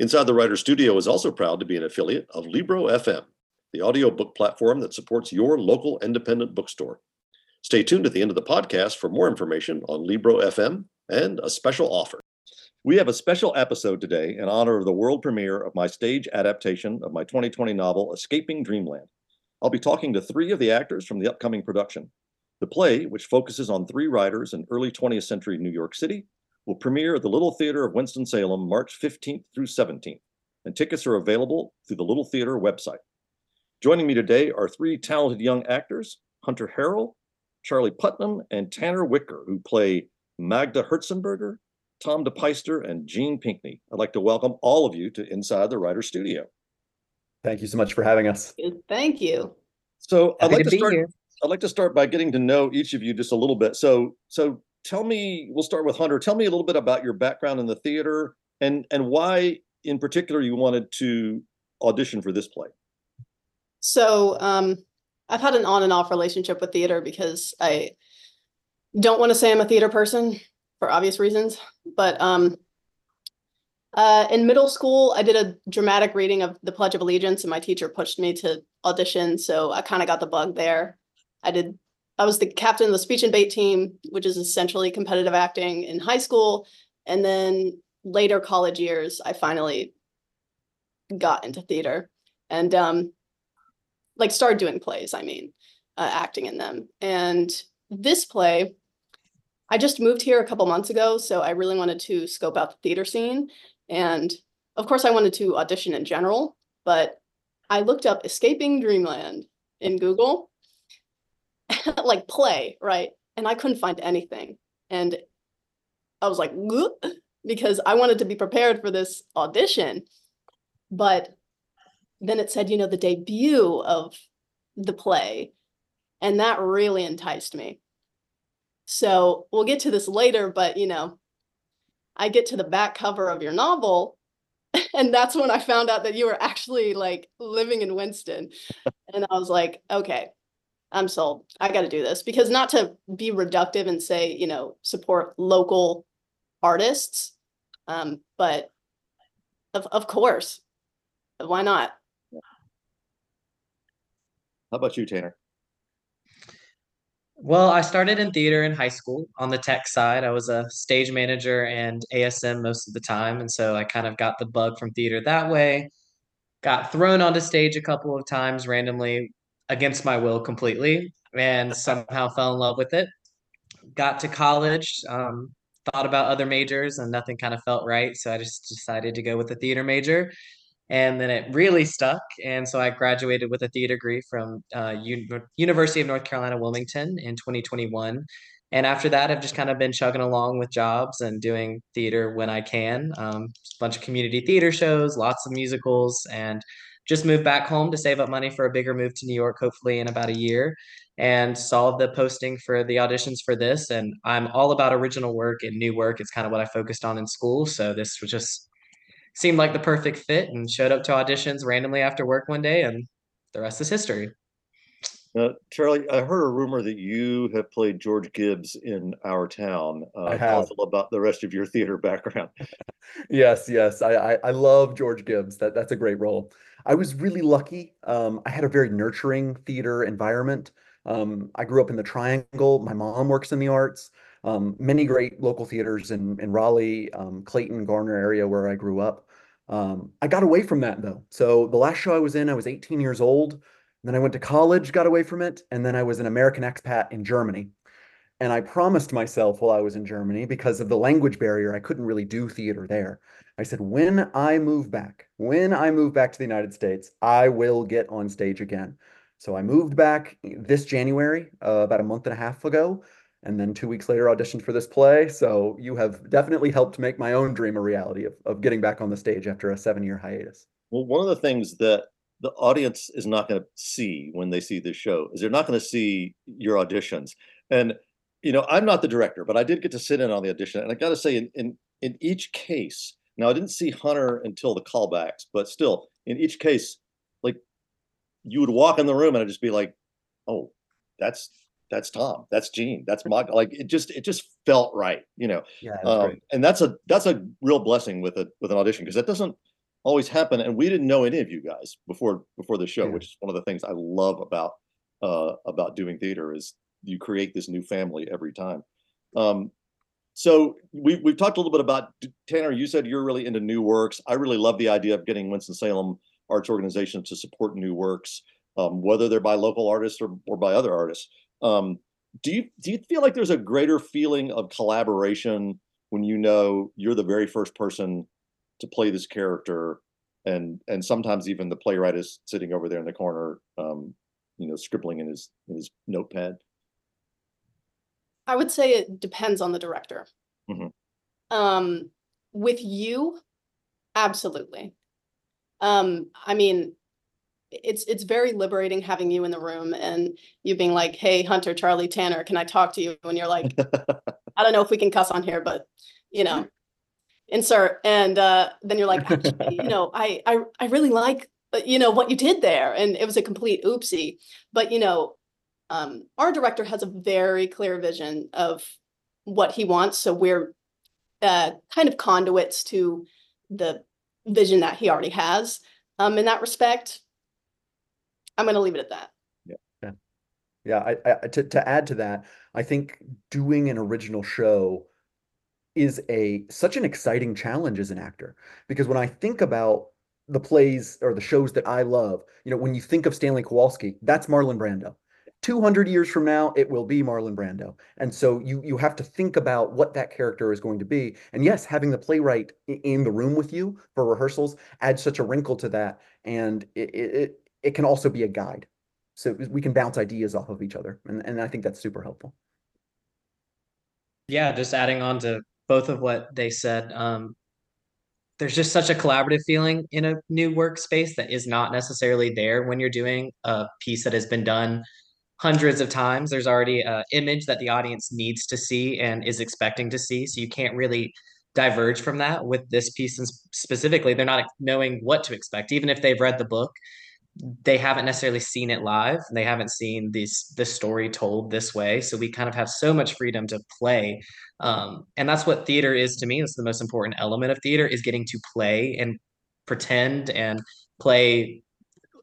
Inside the Writer Studio is also proud to be an affiliate of Libro FM, the audiobook platform that supports your local independent bookstore. Stay tuned at the end of the podcast for more information on Libro FM and a special offer. We have a special episode today in honor of the world premiere of my stage adaptation of my 2020 novel, Escaping Dreamland. I'll be talking to three of the actors from the upcoming production. The play, which focuses on three writers in early 20th century New York City, will premiere at the Little Theater of Winston-Salem March 15th through 17th, and tickets are available through the Little Theater website. Joining me today are three talented young actors, Hunter Harrell, Charlie Putnam, and Tanner Whicker, who play Magda Herzenberger, Tom DePeyster, and Gene Pinkney. I'd like to welcome all of you to Inside the Writer Studio. Thank you so much for having us. Thank you. So I'd like to to start. here. I'd like to start by getting to know each of you just a little bit. So, so tell me. We'll start with Hunter. Tell me a little bit about your background in the theater and and why, in particular, you wanted to audition for this play. So, um, I've had an on and off relationship with theater because I don't want to say I'm a theater person for obvious reasons, but um, uh, in middle school, I did a dramatic reading of the Pledge of Allegiance, and my teacher pushed me to audition, so I kind of got the bug there. I did. I was the captain of the speech and bait team, which is essentially competitive acting in high school, and then later college years, I finally got into theater and um, like started doing plays. I mean, uh, acting in them. And this play, I just moved here a couple months ago, so I really wanted to scope out the theater scene. And of course, I wanted to audition in general, but I looked up Escaping Dreamland in Google, like play, right? And I couldn't find anything. And I was like, because I wanted to be prepared for this audition. But then it said, you know, the debut of the play. And that really enticed me. So we'll get to this later, but you know, I get to the back cover of your novel, and that's when I found out that you were actually like living in Winston. and I was like, okay, I'm sold. I got to do this because not to be reductive and say, you know, support local artists, um, but of of course, why not? How about you, Tanner? Well, I started in theater in high school on the tech side. I was a stage manager and ASM most of the time. And so I kind of got the bug from theater that way. Got thrown onto stage a couple of times randomly against my will completely and somehow fell in love with it. Got to college, um, thought about other majors and nothing kind of felt right. So I just decided to go with the theater major. And then it really stuck. And so I graduated with a theater degree from uh, U- University of North Carolina, Wilmington in 2021. And after that, I've just kind of been chugging along with jobs and doing theater when I can. Um, a bunch of community theater shows, lots of musicals, and just moved back home to save up money for a bigger move to New York, hopefully in about a year. And saw the posting for the auditions for this. And I'm all about original work and new work. It's kind of what I focused on in school. So this was just seemed like the perfect fit and showed up to auditions randomly after work one day and the rest is history. Uh, Charlie, I heard a rumor that you have played George Gibbs in our town. Uh, I have. about the rest of your theater background. Yes, yes. I, I I love George Gibbs. That that's a great role. I was really lucky. Um, I had a very nurturing theater environment. Um, I grew up in the Triangle. My mom works in the arts. Um, many great local theaters in in Raleigh, um, Clayton, Garner area where I grew up. Um, I got away from that though. So the last show I was in, I was 18 years old. Then I went to college, got away from it, and then I was an American expat in Germany. And I promised myself while I was in Germany, because of the language barrier, I couldn't really do theater there. I said, when I move back, when I move back to the United States, I will get on stage again. So I moved back this January, uh, about a month and a half ago, and then two weeks later auditioned for this play. So you have definitely helped make my own dream a reality of, of getting back on the stage after a seven year hiatus. Well, one of the things that the audience is not going to see when they see this show is they're not going to see your auditions. And you know i'm not the director but i did get to sit in on the audition and i got to say in, in in each case now i didn't see hunter until the callbacks but still in each case like you would walk in the room and i'd just be like oh that's that's tom that's gene that's my like it just it just felt right you know? Yeah, that's um, and that's a that's a real blessing with a with an audition because that doesn't always happen and we didn't know any of you guys before before the show Yeah. which is one of the things i love about uh about doing theater is you create this new family every time. Um so we, we've talked a little bit about tanner you said you're really into new works. I really love the idea of getting winston-salem arts organization to support new works um, whether they're by local artists or, or by other artists. Um, do you do you feel like there's a greater feeling of collaboration when you know you're the very first person to play this character and and sometimes even the playwright is sitting over there in the corner um you know scribbling in his in his notepad I would say it depends on the director. Mhm. Um, with you, absolutely. Um, I mean, it's it's very liberating having you in the room and you being like, "Hey, Hunter, Charlie, Tanner, can I talk to you?" And you're like, "I don't know if we can cuss on here, but you know, insert." And uh, then you're like, "Actually, you know, I I I really like uh, you know what you did there," and it was a complete oopsie. But you know, um, our director has a very clear vision of what he wants, so we're uh, kind of conduits to the vision that he already has. Um, in that respect, I'm going to leave it at that. Yeah, yeah, I, I to to add to that, I think doing an original show is a such an exciting challenge as an actor because when I think about the plays or the shows that I love, you know, when you think of Stanley Kowalski, that's Marlon Brando. 200 years from now, it will be Marlon Brando. And so you you have to think about what that character is going to be. And yes, having the playwright in the room with you for rehearsals adds such a wrinkle to that. And it it, it- can also be a guide so we can bounce ideas off of each other and, and i think that's super helpful Yeah, just adding on to both of what they said. Um, there's just such a collaborative feeling in a new workspace that is not necessarily there when you're doing a piece that has been done hundreds of times. There's already an image that the audience needs to see and is expecting to see. So you can't really diverge from that with this piece and specifically. They're not knowing what to expect, even if they've read the book they haven't necessarily seen it live they haven't seen this this story told this way. So we kind of have so much freedom to play um, and that's what theater is to me. That's the most important element of theater is getting to play and pretend and play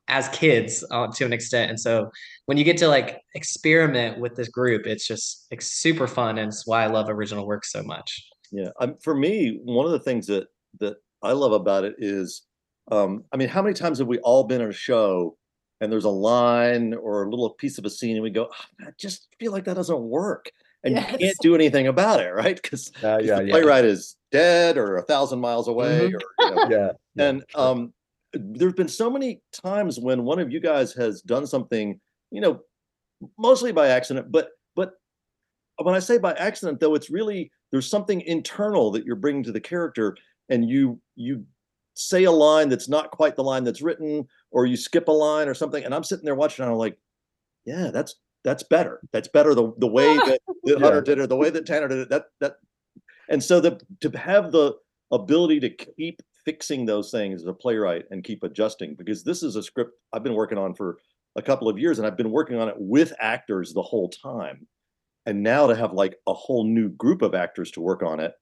as kids uh, to an extent. And so when you get to like experiment with this group it's just it's super fun and it's why i love original work so much. Yeah um, for me one of the things that that i love about it is um, I mean, how many times have we all been in a show and there's a line or a little piece of a scene and we go, oh, I just feel like that doesn't work. And you can't do anything about it, right? Because uh, the playwright is dead or a thousand miles away Mhm. or you know, yeah, yeah, and sure. um there's been so many times when one of you guys has done something you know mostly by accident but but when i say by accident though it's really there's something internal that you're bringing to the character and you you say a line that's not quite the line that's written or you skip a line or something and i'm sitting there watching and i'm like yeah that's that's better that's better the, the way that, that hunter Yeah. did it the way that tanner did it that that and so the to have the ability to keep fixing those things as a playwright and keep adjusting because this is a script I've been working on for a couple of years and I've been working on it with actors the whole time. And now to have like a whole new group of actors to work on it,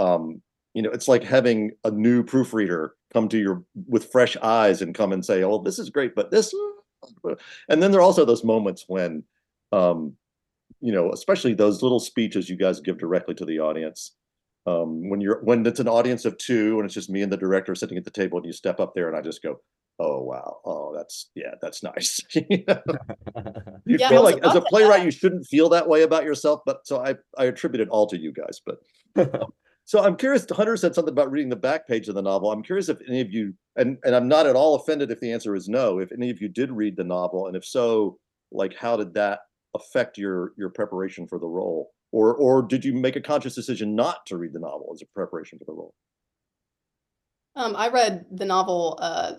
um, you know, it's like having a new proofreader come to your with fresh eyes and come and say, "Oh, this is great, but this," and then there are also those moments when, um, you know, especially those little speeches you guys give directly to the audience um, when you're when it's an audience of two and it's just me and the director sitting at the table and you step up there and I just go, oh wow, oh that's yeah, that's nice. you know? You Yeah, feel like as a playwright ask. you shouldn't feel that way about yourself, but so I I attribute it all to you guys. But so I'm curious. Hunter said something about reading the back page of the novel. I'm curious if any of you and and I'm not at all offended if the answer is no. If any of you did read the novel, and if so, like how did that affect your your preparation for the role? Or or did you make a conscious decision not to read the novel as a preparation for the role? Um, I read the novel uh,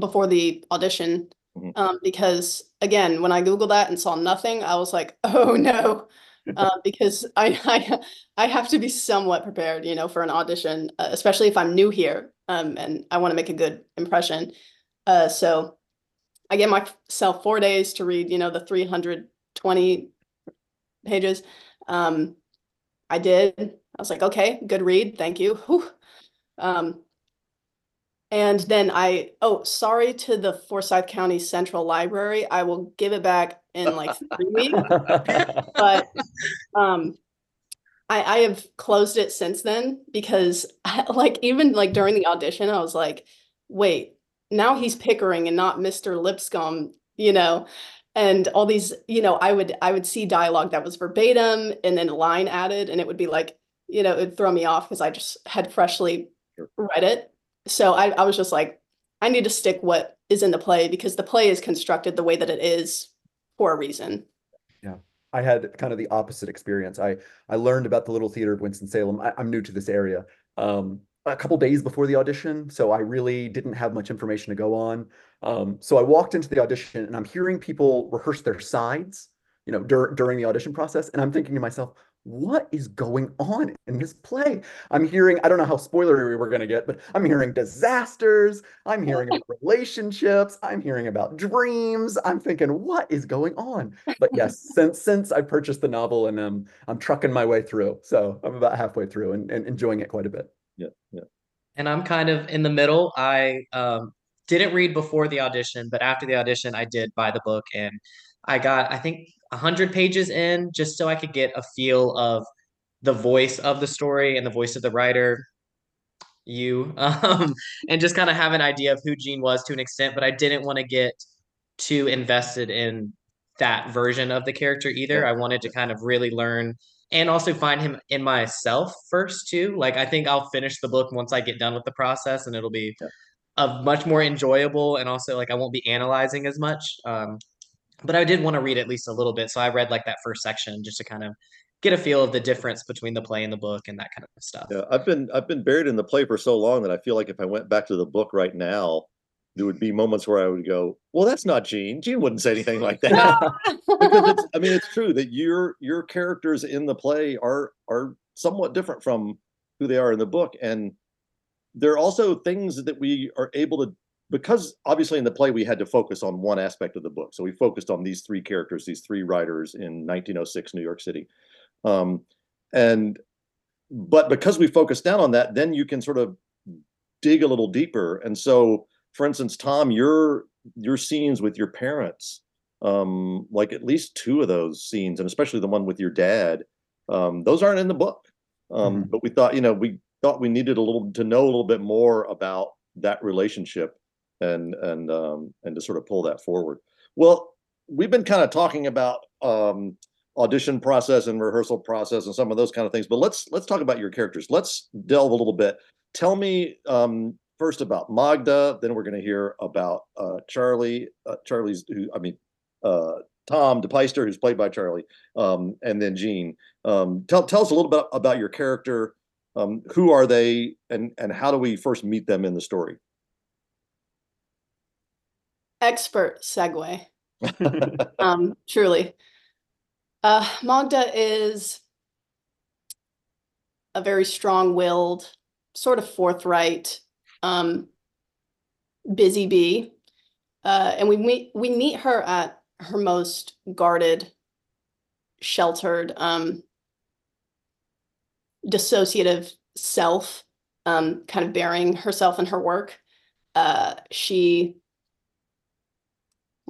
before the audition. Mhm. Um, because again, when I Googled that and saw nothing, I was like, oh no. Uh, because I, I, I have to be somewhat prepared, you know, for an audition, uh, especially if I'm new here. Um, and I want to make a good impression. Uh, so I gave myself four days to read, you know, the 320 pages. Um, I did. I was like, okay, good read. Thank you. Um, and then I, oh, sorry to the Forsyth County Central Library. I will give it back in like three weeks. But um, I, I have closed it since then because like even like during the audition, I was like, wait, now he's Pickering and not Mr. Lipscomb, you know? And all these, you know, I would I would see dialogue that was verbatim and then a line added, and it would be like, you know, it'd throw me off because I just had freshly read it. So I, I was just like, I need to stick what is in the play because the play is constructed the way that it is for a reason. Yeah. I had kind of the opposite experience. I I learned about the Little Theater of Winston-Salem. I, I'm new to this area. Um, a couple days before the audition, so I really didn't have much information to go on. Um, so I walked into the audition and I'm hearing people rehearse their sides, you know, dur during the audition process, and I'm thinking to myself, what is going on in this play? I'm hearing, I don't know how spoilery we're going to get, but I'm hearing disasters. I'm hearing about relationships. I'm hearing about dreams. I'm thinking, what is going on? But yes, since since I purchased the novel and um, I'm trucking my way through, so I'm about halfway through and, and enjoying it quite a bit. Yeah, yeah. and I'm kind of in the middle. I um, didn't read before the audition, but after the audition, I did buy the book, and I got I think hundred pages in just so I could get a feel of the voice of the story and the voice of the writer, you, um, and just kind of have an idea of who Gene was to an extent. But I didn't want to get too invested in that version of the character either. I wanted to kind of really learn and also find him in myself first too. Like I think I'll finish the book once I get done with the process and it'll be a much more enjoyable and also like I won't be analyzing as much. Um but I did want to read at least a little bit. So I read like that first section just to kind of get a feel of the difference between the play and the book and that kind of stuff. Yeah, I've been I've been buried in the play for so long that I feel like if I went back to the book right now, there would be moments where I would go, "Well, that's not Gene. Gene wouldn't say anything like that." because it's, I mean, it's true that your your characters in the play are are somewhat different from who they are in the book, and there are also things that we are able to because obviously in the play we had to focus on one aspect of the book, so we focused on these three characters, these three writers in 1906 New York City, um, and but because we focus down on that, then you can sort of dig a little deeper, and so. For instance, Tom, your your scenes with your parents um like at least two of those scenes and especially the one with your dad um those aren't in the book um Mhm. but we thought you know we thought we needed a little to know a little bit more about that relationship and and um and to sort of pull that forward well we've been kind of talking about um audition process and rehearsal process and some of those kind of things but let's let's talk about your characters let's delve a little bit tell me um first about magda then we're going to hear about uh charlie uh, charlie's who i mean uh, Tom DePeyster, who's played by Charlie, um, and then Gene. Um, tell tell us a little bit about your character. Um, who are they, and and how do we first meet them in the story? Expert segue. um, truly. Uh, Magda is a very strong-willed, sort of forthright, um, busy bee. Uh, and we meet we meet her at her most guarded, sheltered, um, dissociative self, um, kind of burying herself in her work. Uh, she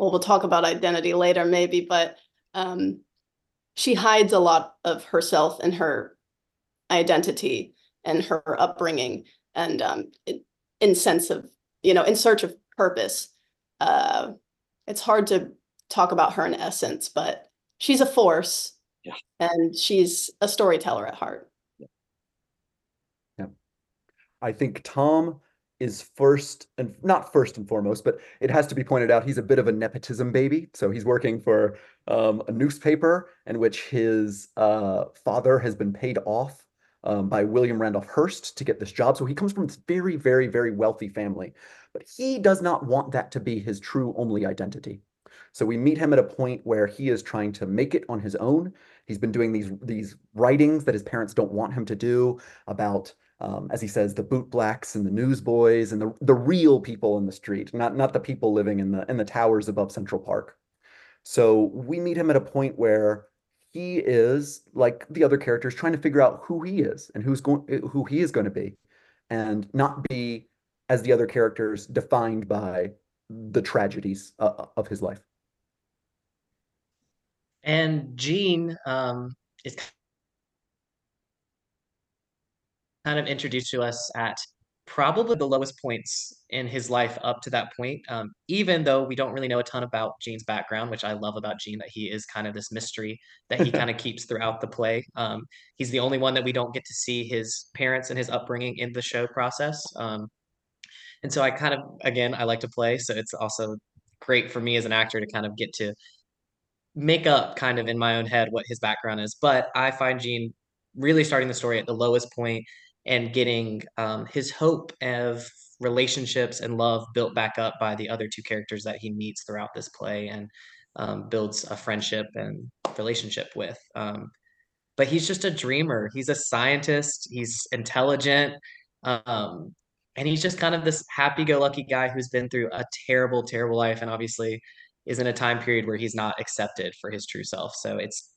well, we'll talk about identity later, maybe, but um, she hides a lot of herself and her identity and her upbringing, and um, in, sense of you know, in search of purpose. Uh, it's hard to talk about her in essence, but she's a force, Yeah. and she's a storyteller at heart. Yeah. I think Tom is first and not first and foremost, but it has to be pointed out he's a bit of a nepotism baby. So he's working for um, a newspaper in which his uh, father has been paid off um, by William Randolph Hearst to get this job. So he comes from this very, very, very wealthy family. but he does not want that to be his true only identity. So we meet him at a point where he is trying to make it on his own. He's been doing these these writings that his parents don't want him to do about, um, as he says, the bootblacks and the newsboys and the the real people in the street, not not the people living in the in the towers above Central Park. So we meet him at a point where he is like the other characters trying to figure out who he is and who's going who he is going to be and not be as the other characters defined by the tragedies uh, of his life and Gene um, is kind of introduced to us at probably the lowest points in his life up to that point. Um, even though we don't really know a ton about Gene's background, which I love about Gene, that he is kind of this mystery that he kind of keeps throughout the play. Um, he's the only one that we don't get to see his parents and his upbringing in the show process. Um, and so I kind of, again, I like to play. So it's also great for me as an actor to kind of get to make up kind of in my own head what his background is. But I find Gene really starting the story at the lowest point and getting um, his hope of relationships and love built back up by the other two characters that he meets throughout this play and um, builds a friendship and relationship with. Um, but he's just a dreamer. He's a scientist. He's intelligent. Um, and he's just kind of this happy go lucky guy who's been through a terrible, terrible life. And obviously, is in a time period where he's not accepted for his true self. So it's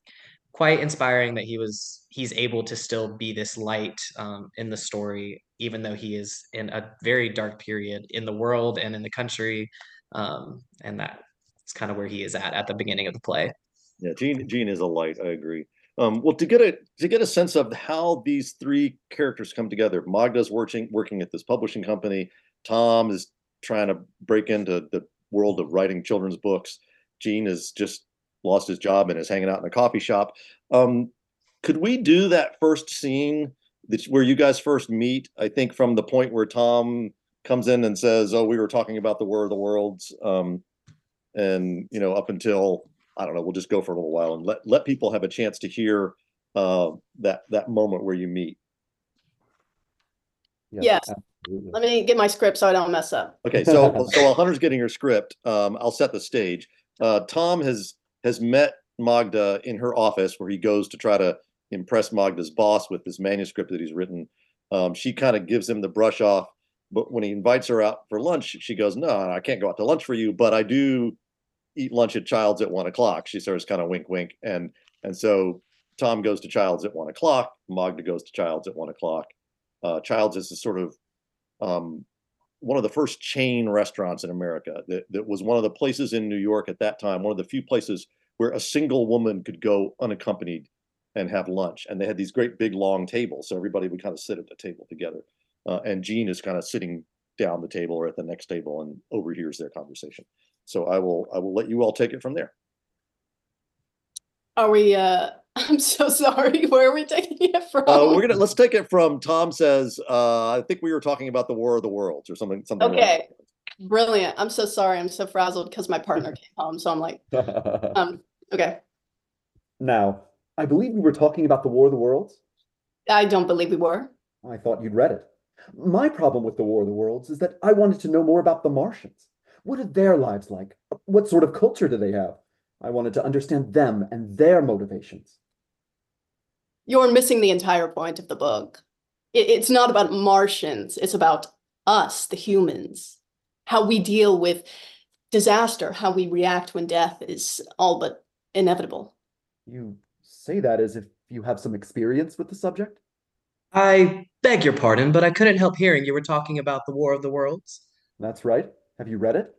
quite inspiring that he was he's able to still be this light um, in the story, even though he is in a very dark period in the world and in the country, um, and that's kind of where he is at at the beginning of the play. Yeah, Gene Gene is a light. I agree. Um, well, to get a to get a sense of how these three characters come together, Magda's working working at this publishing company. Tom is trying to break into the world of writing children's books. Gene is just lost his job and is hanging out in a coffee shop. Um, could we do that first scene that's where you guys first meet? I think from the point where Tom comes in and says, "Oh, we were talking about the War of the Worlds," um, and you know, up until I don't know, we'll just go for a little while and let let people have a chance to hear uh, that that moment where you meet. Yes. yes. Absolutely. Let me get my script so I don't mess up. Okay, so so while Hunter's getting her script, um, I'll set the stage. Uh, Tom has has met Magda in her office where he goes to try to impress Magda's boss with this manuscript that he's written. Um, she kind of gives him the brush off, but when he invites her out for lunch, she goes, "No, I can't go out to lunch for you, but I do eat lunch at Childs at one o'clock." She starts kind of wink, wink, and and so Tom goes to Childs at one o'clock. Magda goes to Childs at one o'clock. Uh, Childs is a sort of um, one of the first chain restaurants in America. That, that was one of the places in New York at that time, one of the few places where a single woman could go unaccompanied and have lunch. And they had these great big long tables, so everybody would kind of sit at the table together. Uh, and Gene is kind of sitting down the table or at the next table and overhears their conversation. So I will I will let you all take it from there. Are we uh I'm so sorry. Where are we taking it from? Uh, we're gonna let's take it from Tom says. Uh, I think we were talking about the War of the Worlds or something. Something. Okay, like brilliant. I'm so sorry. I'm so frazzled because my partner came home. So I'm like, um, okay. Now, I believe we were talking about the War of the Worlds. I don't believe we were. I thought you'd read it. My problem with the War of the Worlds is that I wanted to know more about the Martians. What are their lives like? What sort of culture do they have? I wanted to understand them and their motivations you're missing the entire point of the book. It, it's not about Martians, it's about us, the humans, how we deal with disaster, how we react when death is all but inevitable. You say that as if you have some experience with the subject? I beg your pardon, but I couldn't help hearing you were talking about the War of the Worlds. That's right. Have you read it?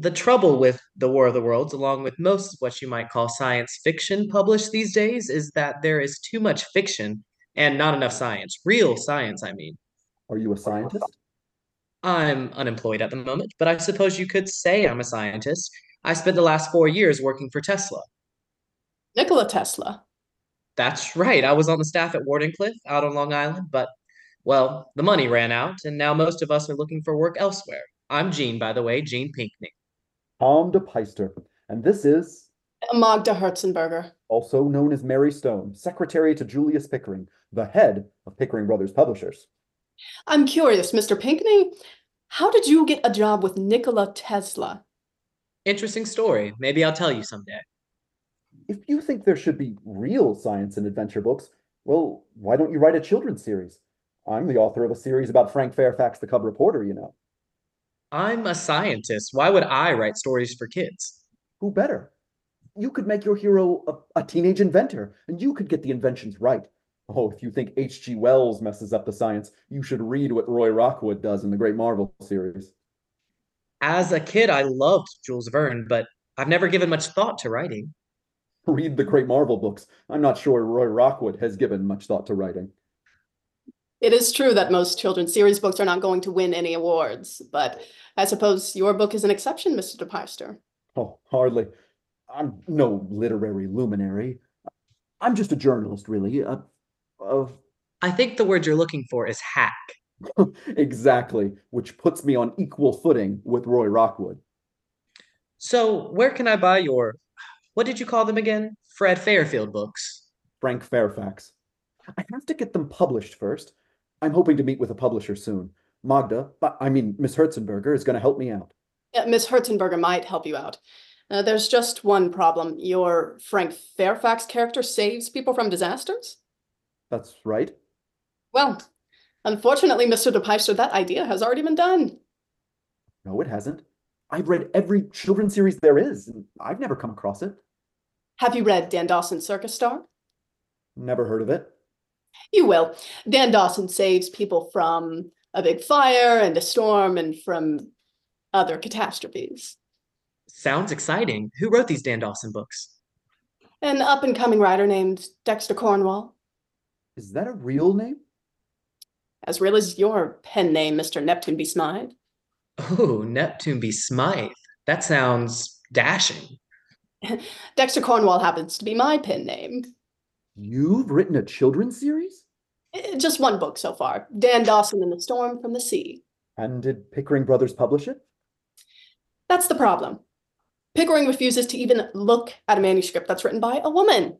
the trouble with the War of the Worlds, along with most of what you might call science fiction published these days, is that there is too much fiction and not enough science. Real science, I mean. Are you a scientist? I'm unemployed at the moment, but I suppose you could say I'm a scientist. I spent the last four years working for Tesla. Nikola Tesla. That's right. I was on the staff at Wardenclyffe out on Long Island, but, well, the money ran out, and now most of us are looking for work elsewhere. I'm Gene, by the way, Gene Pinkney. Tom de Peyster. And this is Magda Herzenberger, also known as Mary Stone, secretary to Julius Pickering, the head of Pickering Brothers Publishers. I'm curious, Mr. Pinkney, How did you get a job with Nikola Tesla? Interesting story. Maybe I'll tell you someday. If you think there should be real science and adventure books, well, why don't you write a children's series? I'm the author of a series about Frank Fairfax, the cub reporter, you know. I'm a scientist. Why would I write stories for kids? Who better? You could make your hero a, a teenage inventor, and you could get the inventions right. Oh, if you think H.G. Wells messes up the science, you should read what Roy Rockwood does in the Great Marvel series. As a kid, I loved Jules Verne, but I've never given much thought to writing. Read the Great Marvel books. I'm not sure Roy Rockwood has given much thought to writing. It is true that most children's series books are not going to win any awards, but I suppose your book is an exception, Mr. DePeyster. Oh, hardly. I'm no literary luminary. I'm just a journalist, really. Uh, uh, I think the word you're looking for is hack. exactly, which puts me on equal footing with Roy Rockwood. So, where can I buy your, what did you call them again? Fred Fairfield books. Frank Fairfax. I have to get them published first. I'm hoping to meet with a publisher soon. Magda, I mean, Miss Herzenberger is going to help me out. Yeah, Miss Herzenberger might help you out. Uh, there's just one problem. Your Frank Fairfax character saves people from disasters? That's right. Well, unfortunately, Mr. DePeyster, that idea has already been done. No, it hasn't. I've read every children's series there is, and I've never come across it. Have you read Dan Dawson's Circus Star? Never heard of it. You will. Dan Dawson saves people from a big fire and a storm and from other catastrophes. Sounds exciting. Who wrote these Dan Dawson books? An up and coming writer named Dexter Cornwall. Is that a real name? As real as your pen name, Mr. Neptune B. Smythe. Oh, Neptune B. Smythe. That sounds dashing. Dexter Cornwall happens to be my pen name. You've written a children's series? Just one book so far Dan Dawson and the Storm from the Sea. And did Pickering Brothers publish it? That's the problem. Pickering refuses to even look at a manuscript that's written by a woman.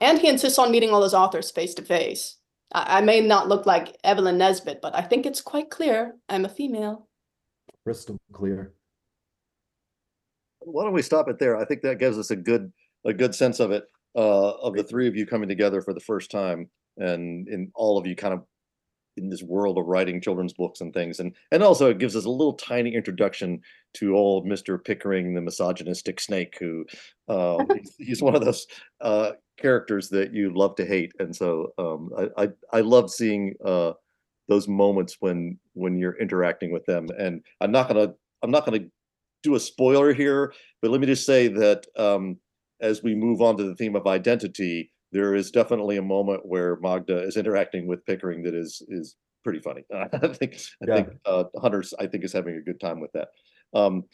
And he insists on meeting all his authors face to face. I, I may not look like Evelyn Nesbit, but I think it's quite clear I'm a female. Crystal clear. Why don't we stop it there? I think that gives us a good a good sense of it uh, of the three of you coming together for the first time, and in all of you kind of in this world of writing children's books and things, and and also it gives us a little tiny introduction to old Mister Pickering, the misogynistic snake, who uh, he's, he's, one of those uh, characters that you love to hate, and so um, I, I, I love seeing uh, those moments when when you're interacting with them, and I'm not gonna I'm not gonna do a spoiler here, but let me just say that um, as we move on to the theme of identity, there is definitely a moment where Magda is interacting with Pickering that is is pretty funny. I think I yeah. think uh, Hunter's I think is having a good time with that. Um,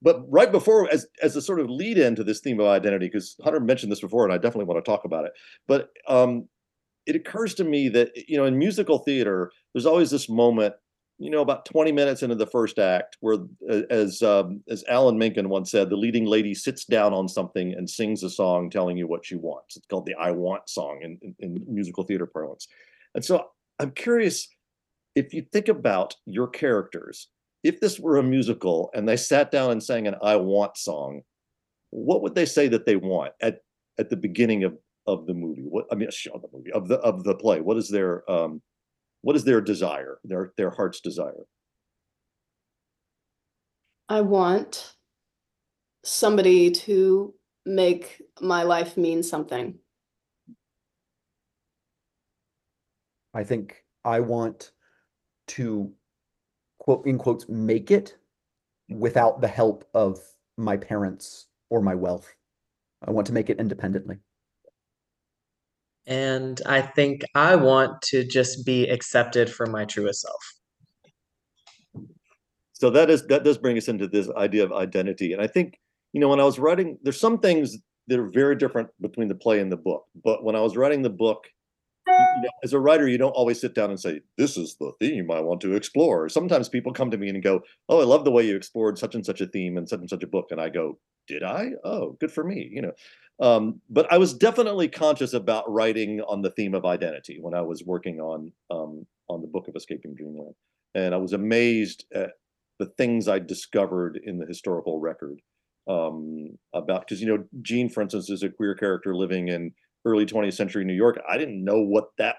but right before, as as a sort of lead in to this theme of identity, because Hunter mentioned this before, and I definitely want to talk about it. But um, it occurs to me that you know in musical theater, there's always this moment you know, about 20 minutes into the first act, where, as um, as Alan Menken once said, the leading lady sits down on something and sings a song telling you what she wants. It's called the "I Want" song in, in, in musical theater parlance. And so, I'm curious if you think about your characters. If this were a musical and they sat down and sang an "I Want" song, what would they say that they want at at the beginning of of the movie? What I mean, of the movie of the of the play. What is their um, what is their desire, their their heart's desire? I want somebody to make my life mean something. I think I want to quote in quotes make it without the help of my parents or my wealth. I want to make it independently. And I think I want to just be accepted for my truest self. So that is that does bring us into this idea of identity. And I think, you know, when I was writing, there's some things that are very different between the play and the book. But when I was writing the book, you know, as a writer, you don't always sit down and say, "This is the theme I want to explore." Sometimes people come to me and go, "Oh, I love the way you explored such and such a theme in such and such a book," and I go, "Did I? Oh, good for me." You know, um, but I was definitely conscious about writing on the theme of identity when I was working on um, on the book of Escaping Dreamland, and I was amazed at the things I discovered in the historical record um, about because you know Gene, for instance, is a queer character living in early 20th century New York. I didn't know what that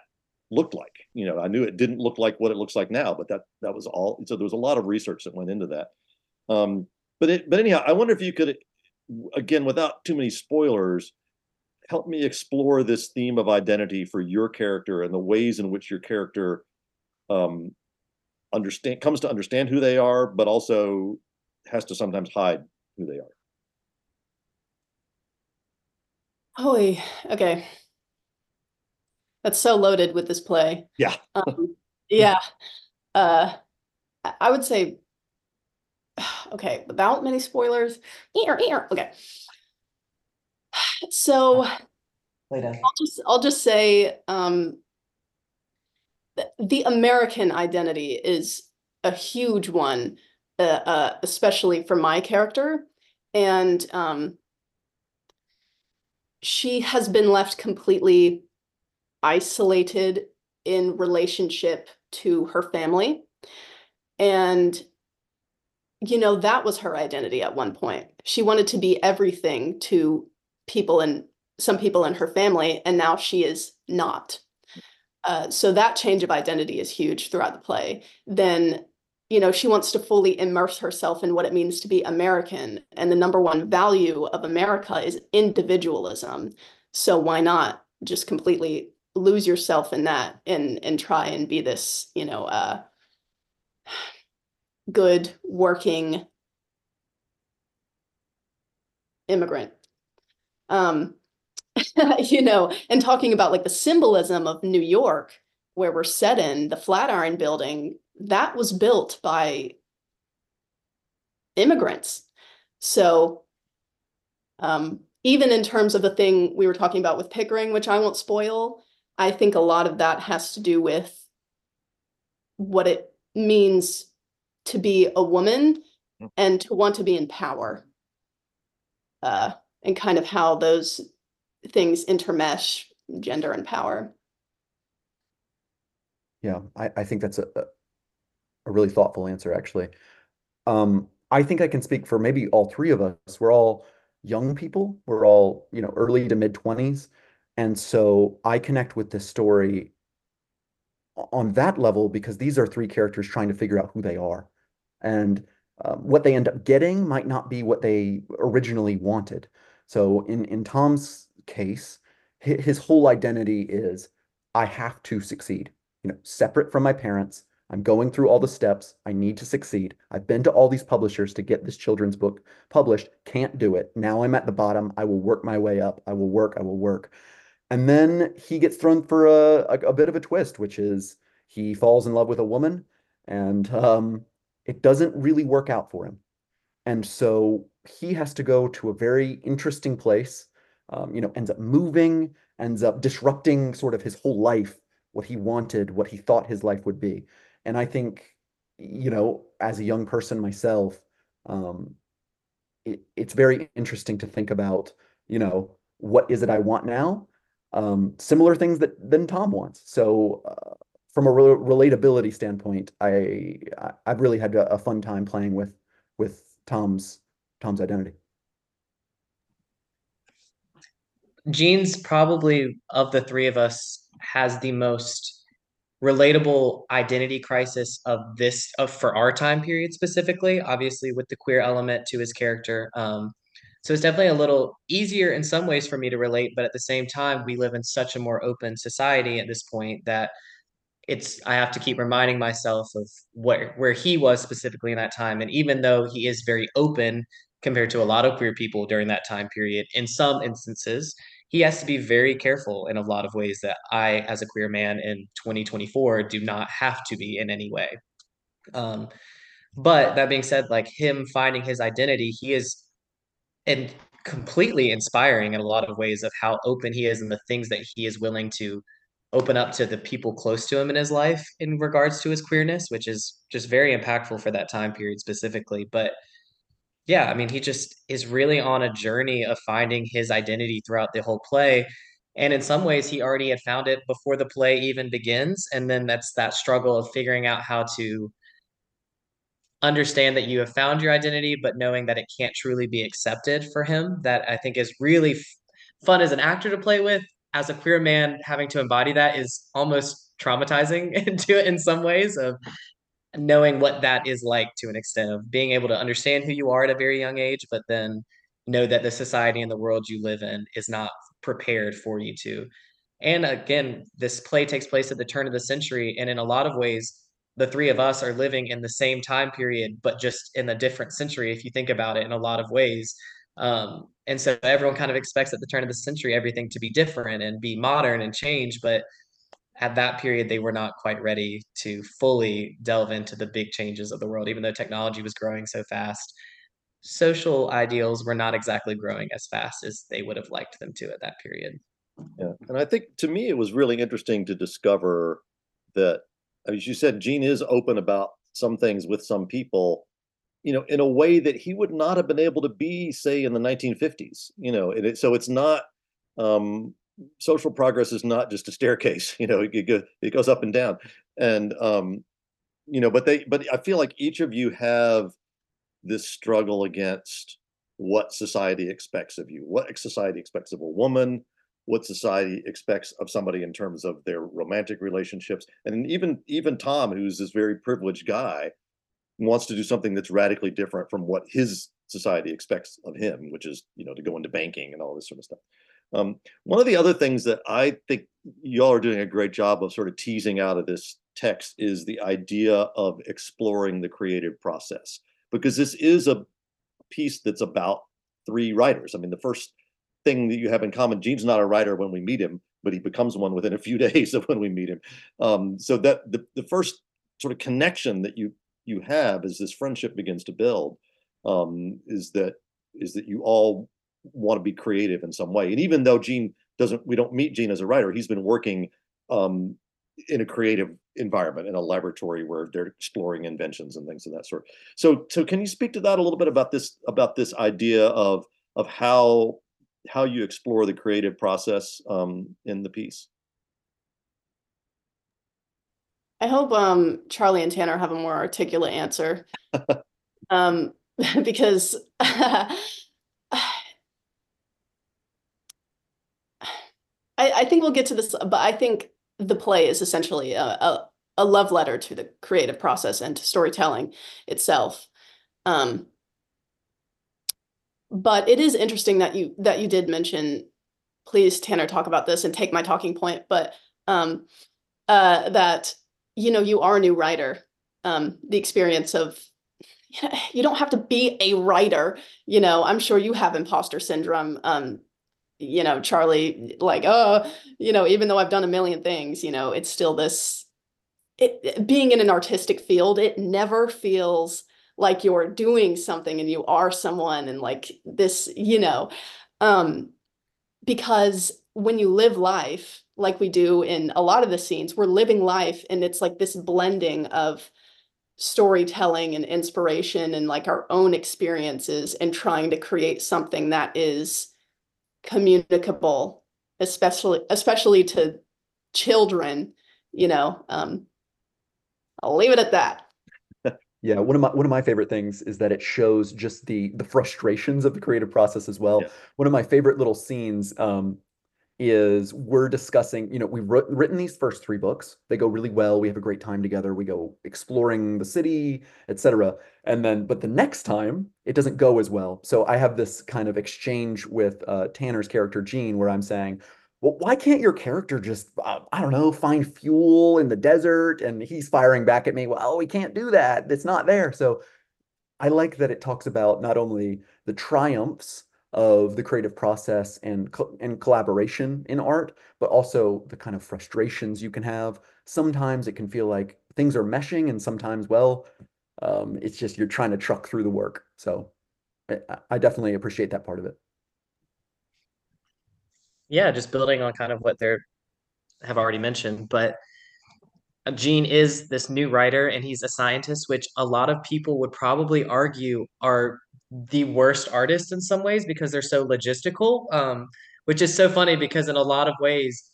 looked like. You know, I knew it didn't look like what it looks like now, but that that was all. So there was a lot of research that went into that. Um, but it, but anyhow, I wonder if you could, again, without too many spoilers, help me explore this theme of identity for your character and the ways in which your character um, understand comes to understand who they are, but also has to sometimes hide who they are. Holy, okay. That's so loaded with this play. Yeah. Um, yeah. Uh, I I would say, okay, without many spoilers. Ear, ear, okay. So Lay. I'll just I'll just say um th- the American identity is a huge one, uh, uh, especially for my character. And um she has been left completely isolated in relationship to her family. And you know, that was her identity at one point. She wanted to be everything to people and some people in her family, and now she is not. Uh, so that change of identity is huge throughout the play. Then, you know, she wants to fully immerse herself in what it means to be American. And the number one value of America is individualism. So why not just completely lose yourself in that and and try and be this, you know, uh good working immigrant. Um, you know, and talking about like the symbolism of New York, where we're set in, the Flatiron Building, that was built by immigrants. So, um, even in terms of the thing we were talking about with Pickering, which I won't spoil, I think a lot of that has to do with what it means to be a woman Mm. and to want to be in power. Uh, and kind of how those things intermesh gender and power. Yeah, I, I think that's a, a a really thoughtful answer, actually. Um, I think I can speak for maybe all three of us. We're all young people. We're all, you know, early to mid 20s. And so I connect with this story o- on that level because these are three characters trying to figure out who they are. And um, what they end up getting might not be what they originally wanted. So in in Tom's case, his whole identity is I have to succeed you know, separate from my parents. I'm going through all the steps. I need to succeed. I've been to all these publishers to get this children's book published. Can't do it. Now I'm at the bottom. I will work my way up. I will work. I will work. And then he gets thrown for a, a, a bit of a twist, which is he falls in love with a woman and um, it doesn't really work out for him. And so he has to go to a very interesting place, um, you know, ends up moving, ends up disrupting sort of his whole life what he wanted, what he thought his life would be. And I think, you know, as a young person myself, um, it, it's very interesting to think about, you know, what is it I want now? Um, similar things that than Tom wants. So, uh, from a re relatability standpoint, I, I I've really had a, a fun time playing with with Tom's Tom's identity. Gene's probably of the three of us has the most relatable identity crisis of this of for our time period specifically, obviously with the queer element to his character. Um, so it's definitely a little easier in some ways for me to relate, but at the same time, we live in such a more open society at this point that it's I have to keep reminding myself of where where he was specifically in that time. And even though he is very open compared to a lot of queer people during that time period, in some instances, he has to be very careful in a lot of ways that I, as a queer man in 2024, do not have to be in any way. Um, but that being said, like him finding his identity, he is and completely inspiring in a lot of ways of how open he is and the things that he is willing to open up to the people close to him in his life in regards to his queerness, which is just very impactful for that time period specifically. But yeah, I mean, he just is really on a journey of finding his identity throughout the whole play. And in some ways, he already had found it before the play even begins. And then that's that struggle of figuring out how to understand that you have found your identity, but knowing that it can't truly be accepted for him. That I think is really f- fun as an actor to play with. As a queer man, having to embody that is almost traumatizing into it in some ways of knowing what that is like to an extent of being able to understand who you are at a very young age, but then know that the society and the world you live in is not prepared for you to. And again, this play takes place at the turn of the century. And in a lot of ways, the three of us are living in the same time period, but just in a different century, if you think about it in a lot of ways. Um, and so everyone kind of expects at the turn of the century everything to be different and be modern and change. But at that period, they were not quite ready to fully delve into the big changes of the world, even though technology was growing so fast. Social ideals were not exactly growing as fast as they would have liked them to at that period. Yeah. And I think to me, it was really interesting to discover that, as you said, Gene is open about some things with some people, you know, in a way that he would not have been able to be, say, in the 1950s, you know, and it, so it's not, um, social progress is not just a staircase, you know, it, goes, it goes up and down. And, um, you know, but they, but I feel like each of you have this struggle against what society expects of you, what society expects of a woman, what society expects of somebody in terms of their romantic relationships. And even even tom who's this very privileged guy wants to do something that's radically different from what his society expects of him which is you know to go into banking and all this sort of stuff. Um, one of the other things that i think y'all are doing a great job of sort of teasing out of this text is the idea of exploring the creative process because this is a piece that's about three writers. I mean the first thing that you have in common. Gene's not a writer when we meet him, but he becomes one within a few days of when we meet him. Um, so that the, the first sort of connection that you you have as this friendship begins to build um, is that is that you all want to be creative in some way. And even though Gene doesn't, we don't meet Gene as a writer. He's been working um, in a creative environment in a laboratory where they're exploring inventions and things of that sort. So, so can you speak to that a little bit about this about this idea of of how how you explore the creative process um, in the piece. I hope um, Charlie and Tanner have a more articulate answer. um, because I, I, think we'll get to this, but I think the play is essentially a, a, a love letter to the creative process and to storytelling itself. Um, but it is interesting that you that you did mention please tanner talk about this and take my talking point but um uh that you know you are a new writer. Um the experience of you don't have to be a writer you know i'm sure you have imposter syndrome um you know charlie like oh you know even though i've done a million things you know it's still this it being in an artistic field it never feels like you're doing something and you are someone and like this, you know, um, because when you live life like we do in a lot of the scenes, we're living life and it's like this blending of storytelling and inspiration and like our own experiences and trying to create something that is communicable, especially especially to children, you know. Um, I'll leave it at that. Yeah, one of my one of my favorite things is that it shows just the the frustrations of the creative process as well. Yeah. One of my favorite little scenes um, is we're discussing, you know, we've written these first three books. They go really well. We have a great time together. We go exploring the city, etc. And then, but the next time it doesn't go as well. So I have this kind of exchange with uh, Tanner's character Gene, where I'm saying, well, why can't your character just, uh, I don't know, find fuel in the desert? And he's firing back at me, well, we can't do that. It's not there. So I like that it talks about not only the triumphs of the creative process and, and collaboration in art, but also the kind of frustrations you can have. Sometimes it can feel like things are meshing, and sometimes, well, um, it's just you're trying to truck through the work. So I, I definitely appreciate that part of it yeah, just building on kind of what they're have already mentioned, but uh, Gene is this new writer and he's a scientist, which a lot of people would probably argue are the worst artists in some ways because they're so logistical. Um, which is so funny because in a lot of ways,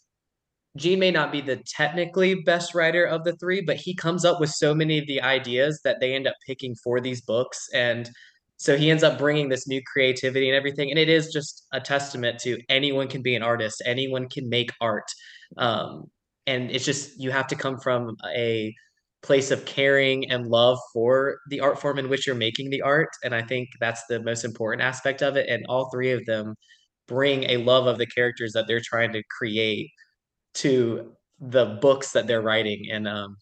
Gene may not be the technically best writer of the three, but he comes up with so many of the ideas that they end up picking for these books. And so he ends up bringing this new creativity and everything. And it is just a testament to anyone can be an artist, anyone can make art. Um, and it's just, you have to come from a place of caring and love for the art form in which you're making the art. And I think that's the most important aspect of it. And all three of them bring a love of the characters that they're trying to create to the books that they're writing and um,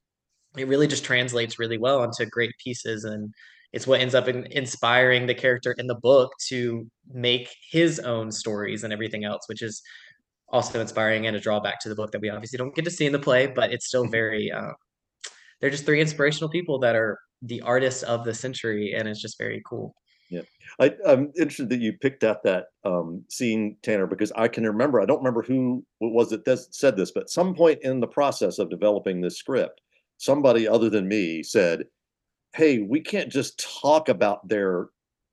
it really just translates really well into great pieces and it's what ends up in inspiring the character in the book to make his own stories and everything else which is also inspiring and a drawback to the book that we obviously don't get to see in the play but it's still very uh, they're just three inspirational people that are the artists of the century and it's just very cool yeah, I, am interested that you picked out that um, scene, Tanner, because I can remember. I don't remember who it was it that said this, but some point in the process of developing this script, somebody other than me said, "Hey, we can't just talk about their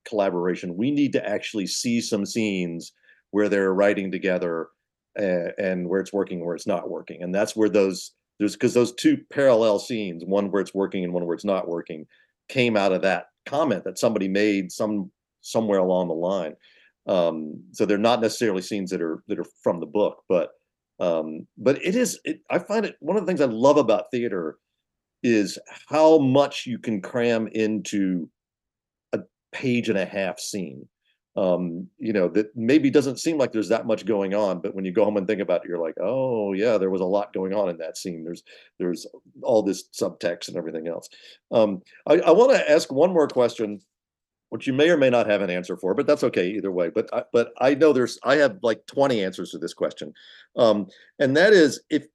collaboration. We need to actually see some scenes where they're writing together and, and where it's working, where it's not working, and that's where those there's because those two parallel scenes, one where it's working and one where it's not working, came out of that comment that somebody made some somewhere along the line. Um, so they're not necessarily scenes that are that are from the book, but um, but it is. It, I find it one of the things I love about theater is how much you can cram into a page and a half scene. Um, you know that maybe doesn't seem like there's that much going on, but when you go home and think about it, you're like, oh yeah, there was a lot going on in that scene. There's there's all this subtext and everything else. Um, I, I want to ask one more question which you may or may not have an answer for, but that's okay either way. But I, but I know there's I have like 20 answers to this question, um, and that is if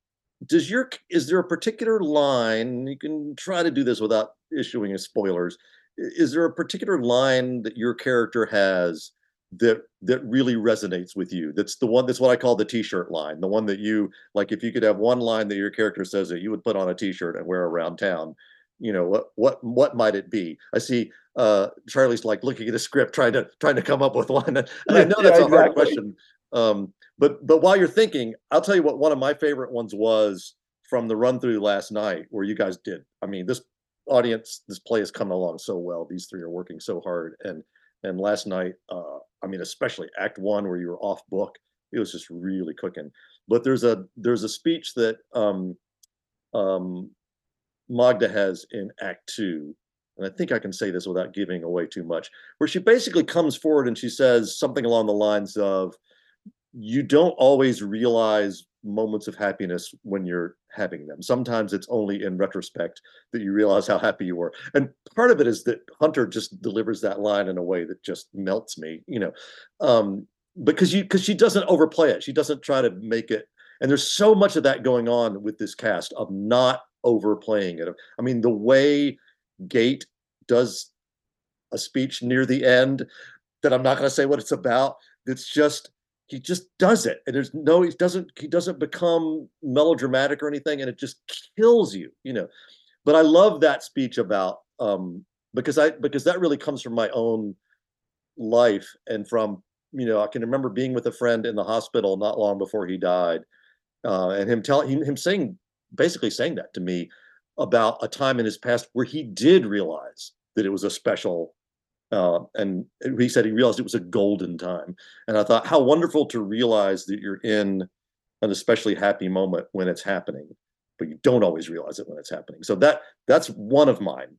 does your is there a particular line you can try to do this without issuing spoilers is there a particular line that your character has that that really resonates with you? That's the one that's what i call the t-shirt line the one that you like if you could have one line that your character says that you would put on a t-shirt and wear around town you know what what what might it be? I see uh charlie's like looking at a script trying to trying to come up with one and i know that's yeah, a hard question um but but while you're thinking i'll tell you what one of my favorite ones was from the run through last night where you guys did. I mean this audience this play is coming along so well. These three are working so hard. And and last night uh i mean especially act one where you were off book it was just really cooking. But there's a there's a speech that um um Magda has in Act Two, and I think I can say this without giving away too much, where she basically comes forward and she says something along the lines of, You don't always realize moments of happiness when you're having them. Sometimes it's only in retrospect that you realize how happy you were. And part of it is that Hunter just delivers that line in a way that just melts me, you know. Um, because you because she doesn't overplay it. She doesn't try to make it and there's so much of that going on with this cast of not overplaying it. I mean, the way Gate does a speech near the end that I'm not going to say what it's about. It's just he just does it, and there's no he doesn't he doesn't become melodramatic or anything, and it just kills you, you know. But I love that speech about um, because I because that really comes from my own life and from you know I can remember being with a friend in the hospital not long before he died, uh, and him telling him, him saying basically saying that to me about a time in his past where he did realize that it was a special uh, and he said he realized it was a golden time. And i thought how wonderful to realize that you're in an especially happy moment when it's happening but you don't always realize it when it's happening. So that that's one of mine.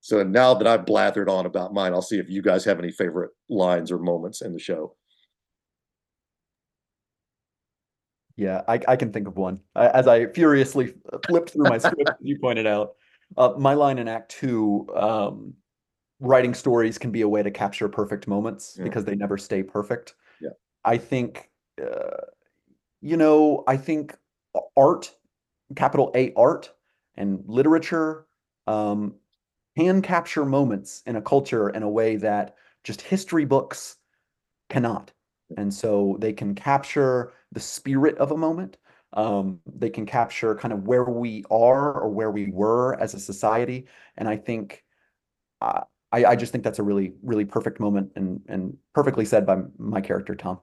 So now that i've blathered on about mine i'll see if you guys have any favorite lines or moments in the show. Yeah, I, I can think of one. as I furiously flipped through my script, you pointed out, uh, my line in Act Two, um, writing stories can be a way to capture perfect moments yeah. because they never stay perfect. Yeah, I think, uh, you know, I think art, capital A art, and literature um, can capture moments in a culture in a way that just history books cannot. And so they can capture the spirit of a moment. Um, they can capture kind of where we are or where we were as a society. And I think, uh, I, I just think that's a really, really perfect moment and, and perfectly said by my character, Tom.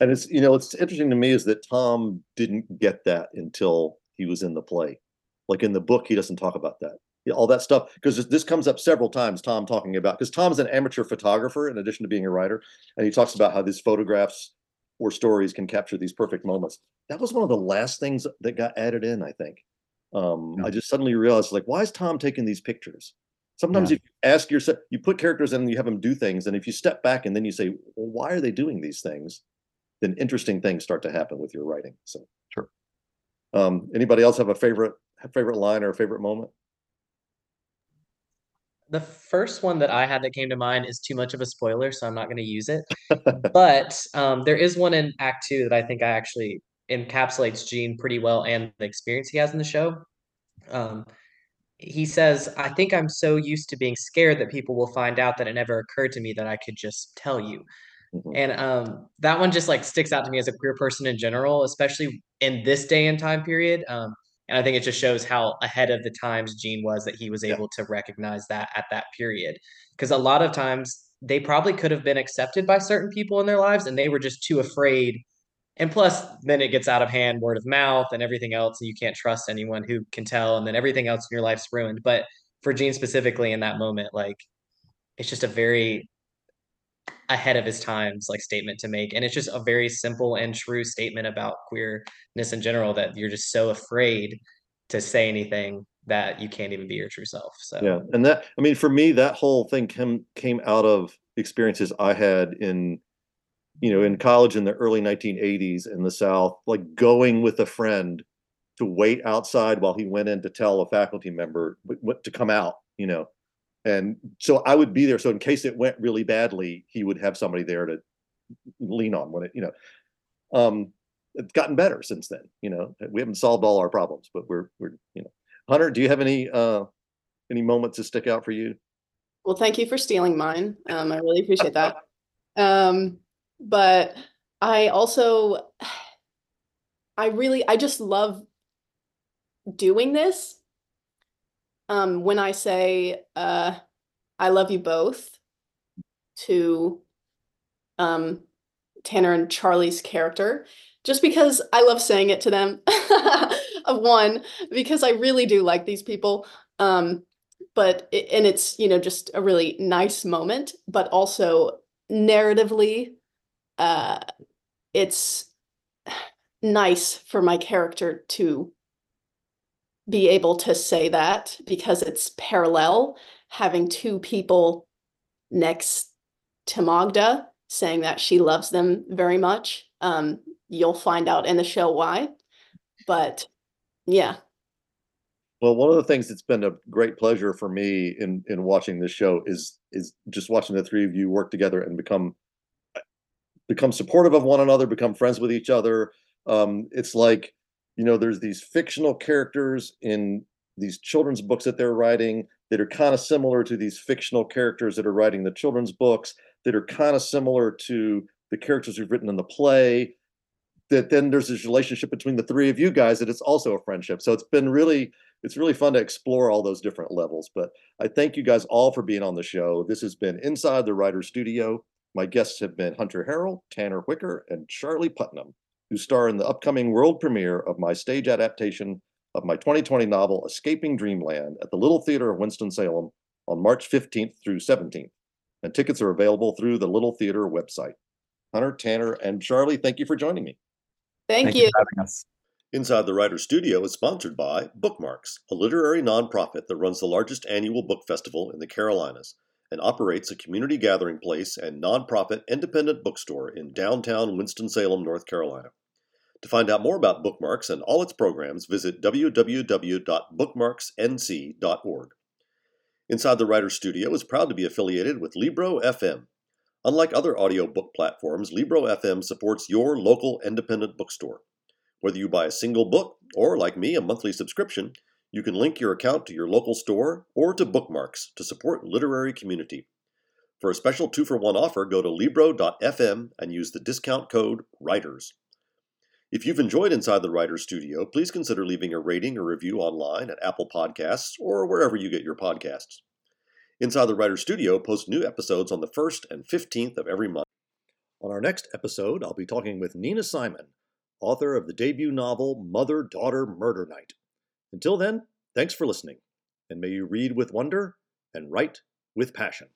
And it's you know it's interesting to me is that Tom didn't get that until he was in the play. Like in the book, he doesn't talk about that. All that stuff because this comes up several times. Tom talking about because Tom's an amateur photographer in addition to being a writer, and he talks about how these photographs or stories can capture these perfect moments. That was one of the last things that got added in, I think. Um, Yeah. I just suddenly realized, like, why is Tom taking these pictures? Sometimes Yeah. if you ask yourself, you put characters in and you have them do things, and if you step back and then you say, well, why are they doing these things? Then interesting things start to happen with your writing. So, Sure. Um, anybody else have a favorite favorite line or a favorite moment? The first one that I had that came to mind is too much of a spoiler, so I'm not going to use it. But um, there is one in Act Two that I think I actually encapsulates Gene pretty well and the experience he has in the show. Um, he says, I think I'm so used to being scared that people will find out that it never occurred to me that I could just tell you. Mhm. And um, that one just like sticks out to me as a queer person in general, especially in this day and time period. Um, and I think it just shows how ahead of the times Gene was that he was Yeah. able to recognize that at that period. Because a lot of times they probably could have been accepted by certain people in their lives and they were just too afraid. And plus, then it gets out of hand, word of mouth and everything else, and you can't trust anyone who can tell, and then everything else in your life's ruined. But for Gene specifically in that moment, like it's just a very ahead of his times like statement to make and it's just a very simple and true statement about queerness in general that you're just so afraid to say anything that you can't even be your true self so Yeah, and that I mean, for me, that whole thing came came out of experiences I had in, you know, in college in the early 1980s in the South, like going with a friend to wait outside while he went in to tell a faculty member what, to come out, you know, and so I would be there. So in case it went really badly, he would have somebody there to lean on when it, you know, um, it's gotten better since then. You know, we haven't solved all our problems, but we're we're you know, Hunter, do you have any uh any moments that stick out for you? Well, thank you for stealing mine. Um, I really appreciate that. Um, but I also, I really, I just love doing this. Um, when I say, uh, I love you both to, um, Tanner and Charlie's character, just because I love saying it to them. Of one, because I really do like these people. Um, but and it's you know just a really nice moment but also narratively uh it's nice for my character to be able to say that because it's parallel having two people next to Magda saying that she loves them very much. Um you'll find out in the show why but yeah. Well, one of the things that's been a great pleasure for me in in watching this show is is just watching the three of you work together and become become supportive of one another, become friends with each other. Um, it's like you know, there's these fictional characters in these children's books that they're writing that are kind of similar to these fictional characters that are writing the children's books that are kind of similar to the characters we've written in the play. That then there's this relationship between the three of you guys that it's also a friendship. So it's been really it's really fun to explore all those different levels. But i thank you guys all for being on the show. This has been inside the writer studio my guests have been hunter harrell tanner Whicker and charlie putnam who star in the upcoming world premiere of my stage adaptation of my 2020 novel escaping dreamland at the little theater of winston-salem on march 15th through 17th and tickets are available through the little theater website. Hunter tanner and charlie thank you for joining me. Thank, you. for having us. Inside the Writer Studio is sponsored by Bookmarks, a literary nonprofit that runs the largest annual book festival in the Carolinas and operates a community gathering place and nonprofit independent bookstore in downtown Winston-Salem, North Carolina. To find out more about Bookmarks and all its programs, visit www.bookmarksnc.org. Inside the Writer Studio is proud to be affiliated with Libro FM. Unlike other audiobook platforms, Libro FM supports your local independent bookstore. Whether you buy a single book or, like me, a monthly subscription, you can link your account to your local store or to bookmarks to support literary community. For a special two for one offer, go to Libro.fm and use the discount code WRITERS. If you've enjoyed Inside the Writer's Studio, please consider leaving a rating or review online at Apple Podcasts or wherever you get your podcasts. Inside the Writer's Studio posts new episodes on the 1st and 15th of every month. On our next episode, I'll be talking with Nina Simon, author of the debut novel Mother Daughter Murder Night. Until then, thanks for listening, and may you read with wonder and write with passion.